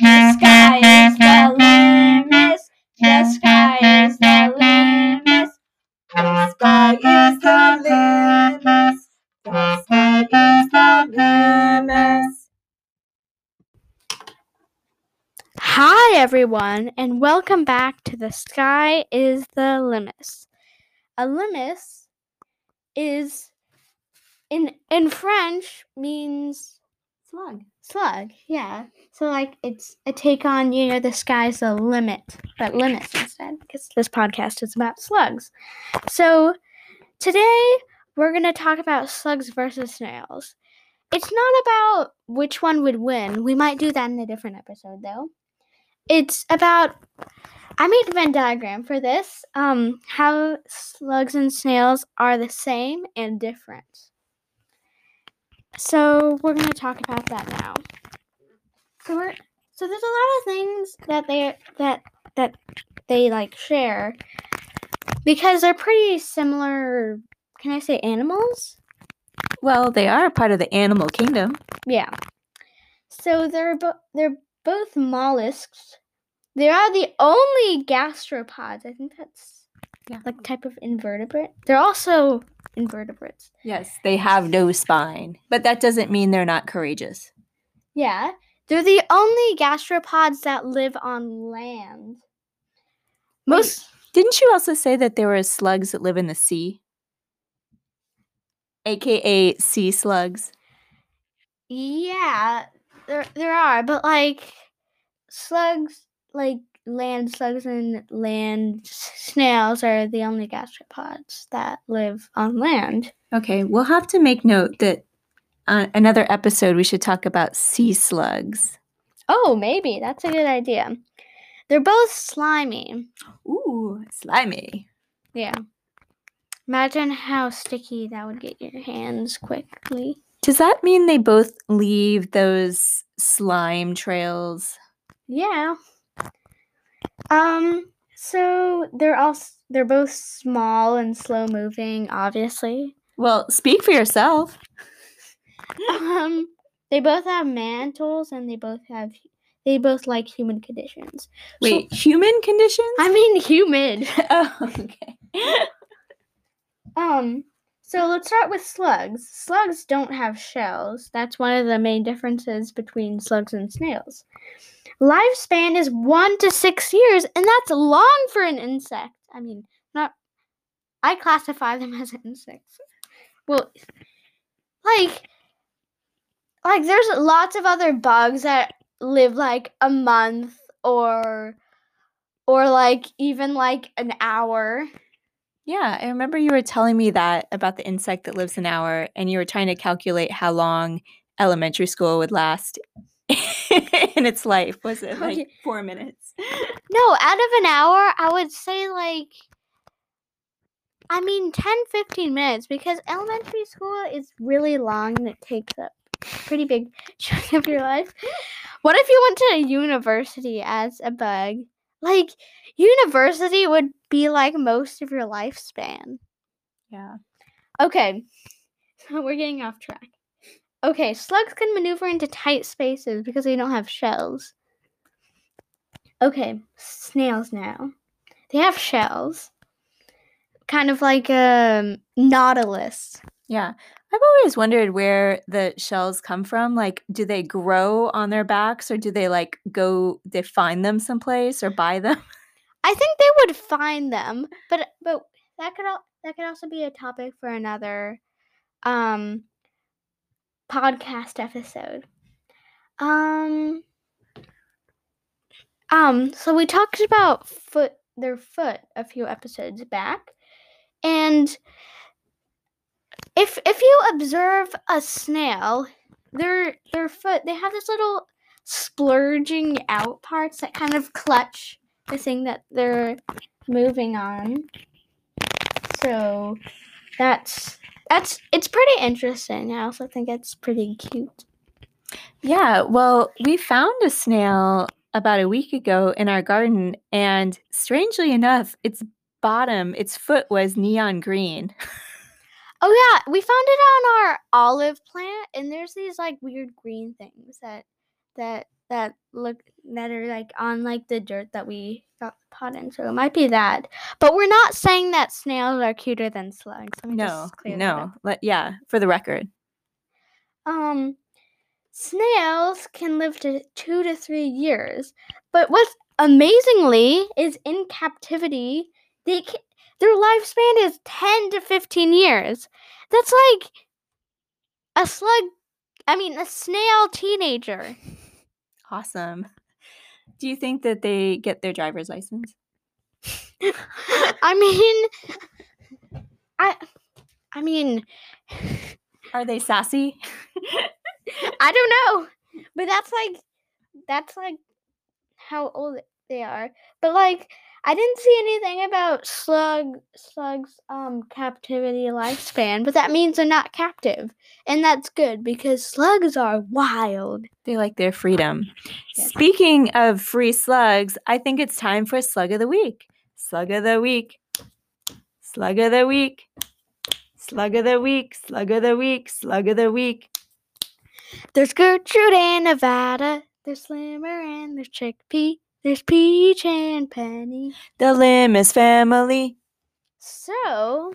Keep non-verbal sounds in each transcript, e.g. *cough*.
The sky is the limit. The sky is the limit. The sky is the limit. The sky is the limit. Hi, everyone, and welcome back to The Sky is the Limace. A limace is, in, in French, means Slug. Slug. Yeah. So, like, it's a take on, you know, the sky's the limit, but limace instead, because this podcast is about slugs. So, today we're going to talk about slugs versus snails. It's not about which one would win. We might do that in a different episode, though. It's about I made a Venn diagram for this. Um, how slugs and snails are the same and different. So we're gonna talk about that now. So we're so there's a lot of things that they that that they like share because they're pretty similar. Can I say animals? Well, they are part of the animal kingdom. Yeah. So they're bo- they're both mollusks. They are the only gastropods. I think that's Yeah. like type of invertebrate. They're also invertebrates. Yes, they have no spine, but that doesn't mean they're not courageous. Yeah. They're the only gastropods that live on land. Most Didn't you also say that there were slugs that live in the sea? AKA sea slugs. yeah, there there are, but like slugs like land slugs and land snails are the only gastropods that live on land. Okay, we'll have to make note that uh, another episode we should talk about sea slugs. Oh, maybe. That's a good idea. They're both slimy. Ooh, slimy. Yeah. Imagine how sticky that would get your hands quickly. Does that mean they both leave those slime trails? Yeah. Um so they're all they're both small and slow moving, obviously. Well, speak for yourself. *laughs* um they both have mantles and they both have they both like human conditions. So- Wait, human conditions? I mean humid. *laughs* oh, okay. *laughs* Um, so let's start with slugs. Slugs don't have shells. That's one of the main differences between slugs and snails. Lifespan is one to six years, and that's long for an insect. I mean, not. I classify them *laughs* as insects. Well, like, like there's lots of other bugs that live like a month or, or like even like an hour. Yeah, I remember you were telling me that about the insect that lives an hour, and you were trying to calculate how long elementary school would last *laughs* in its life. Was it like Okay. four minutes? *laughs* No, out of an hour, I would say like, I mean, 10, 15 minutes because elementary school is really long and it takes up a pretty big *laughs* chunk of your life. What if you went to a university as a bug? Like, university would be like most of your lifespan. Yeah. Okay, *laughs* so we're getting off track. Okay, slugs can maneuver into tight spaces because they don't have shells. Okay, snails now. They have shells. Kind of like a nautilus. Yeah. I've always wondered where the shells come from. Like, do they grow on their backs or do they like go, they find them someplace or buy them? *laughs* I think they would find them, but but that could al- that could also be a topic for another um podcast episode. Um um so we talked about foot their foot a few episodes back. And if if you observe a snail, their their foot they have this little splurging out parts that kind of clutch the thing that they're moving on. So that's that's it's pretty interesting. I also think it's pretty cute. Yeah. Well, we found a snail about a week ago in our garden, and strangely enough, its bottom, its foot was neon green. *laughs* Oh yeah, we found it on our olive plant, and there's these like weird green things that that that look that are like on like the dirt that we got the pot in. So it might be that. But we're not saying that snails are cuter than slugs. Let me No, just clear that no. Let, yeah, for the record. Um, snails can live to two to three years, but what's amazingly is in captivity, they can, their lifespan is ten to fifteen years. That's like a slug. I mean, a snail teenager. *laughs* Awesome. Do you think that they get their driver's license? *laughs* I mean, I, I mean, Are they sassy? I don't know, but that's like, that's like how old they are. But like, I didn't see anything about slug slugs um captivity lifespan, but that means they're not captive, and that's good because slugs are wild. They like their freedom. Yes. Speaking of free slugs, I think it's time for Slug of the Week. Slug of the Week. Slug of the Week. Slug of the Week. Slug of the Week. Slug of the Week. There's Gertrude in Nevada. There's Slimmer and there's Chickpea. There's Peach and Penny. The Limace family. So,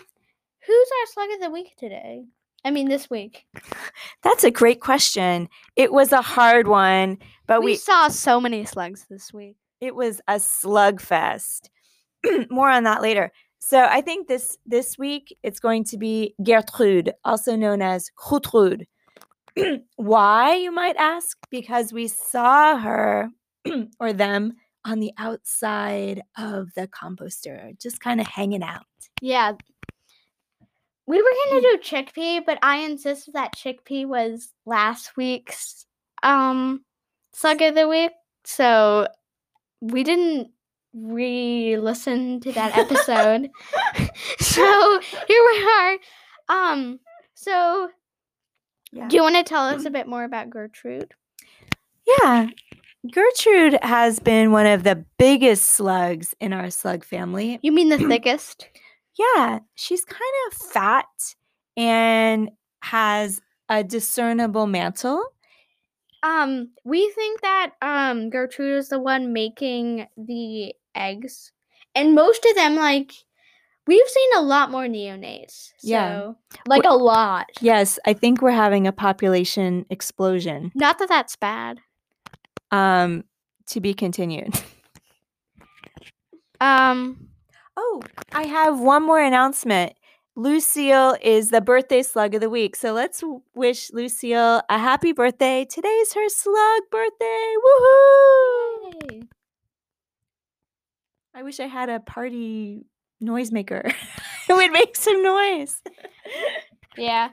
who's our slug of the week today? I mean, this week. *laughs* That's a great question. It was a hard one, but we, we saw so many slugs this week. it was a slug fest. *clears throat* More on that later. So I think this this week it's going to be Gertrude, also known as Gertrude. *clears throat* Why, you might ask? Because we saw her *clears throat* or them on the outside of the composter, just kind of hanging out. Yeah. We were gonna do chickpea, but I insisted that chickpea was last week's um slug of the week, so we didn't re-listen to that episode. *laughs* *laughs* so here we are. Um, so Yeah. do you want to tell us *clears throat* a bit more about Gertrude? Yeah. Gertrude has been one of the biggest slugs in our slug family. You mean the *clears throat* thickest? Yeah, she's kind of fat and has a discernible mantle. Um, we think that um Gertrude is the one making the eggs, and most of them like we've seen a lot more neonates. So, Yeah. like a lot. Yes, I think we're having a population explosion. Not that that's bad. Um, to be continued. *laughs* Um, Oh, I have one more announcement. Lucille is the birthday slug of the week. So let's wish Lucille a happy birthday. Today's her slug birthday. Woohoo! yay. I wish I had a party noisemaker. *laughs* it would make some noise. *laughs* yeah.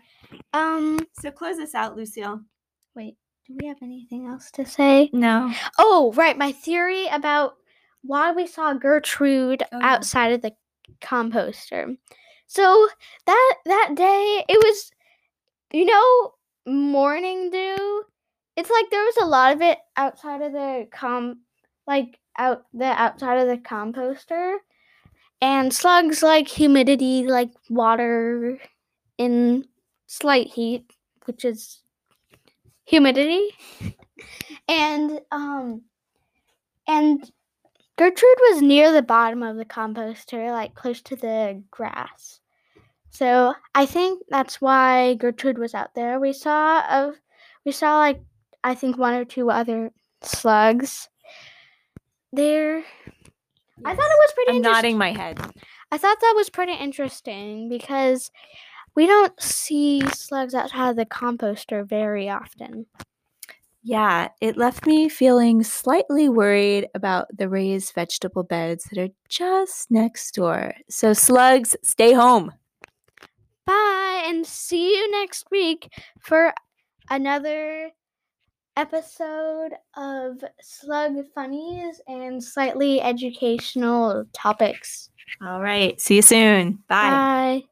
Um, So close this out, Lucille. wait. Do we have anything else to say? No. Oh, right. My theory about why we saw Gertrude Oh, yeah. outside of the composter. So that that day, it was, you know, morning dew. It's like there was a lot of it outside of the com, like out the outside of the composter, and slugs like humidity, like water in slight heat, which is humidity, and um, and Gertrude was near the bottom of the composter, like close to the grass. So I think that's why Gertrude was out there. We saw of we saw like I think one or two other slugs there. I thought it was pretty I'm interest- nodding my head. I thought that was pretty interesting because we don't see slugs outside of the composter very often. Yeah, it left me feeling slightly worried about the raised vegetable beds that are just next door. So, slugs, stay home. Bye, and see you next week for another episode of Slug Funnies and slightly educational topics. All right. See you soon. Bye. Bye.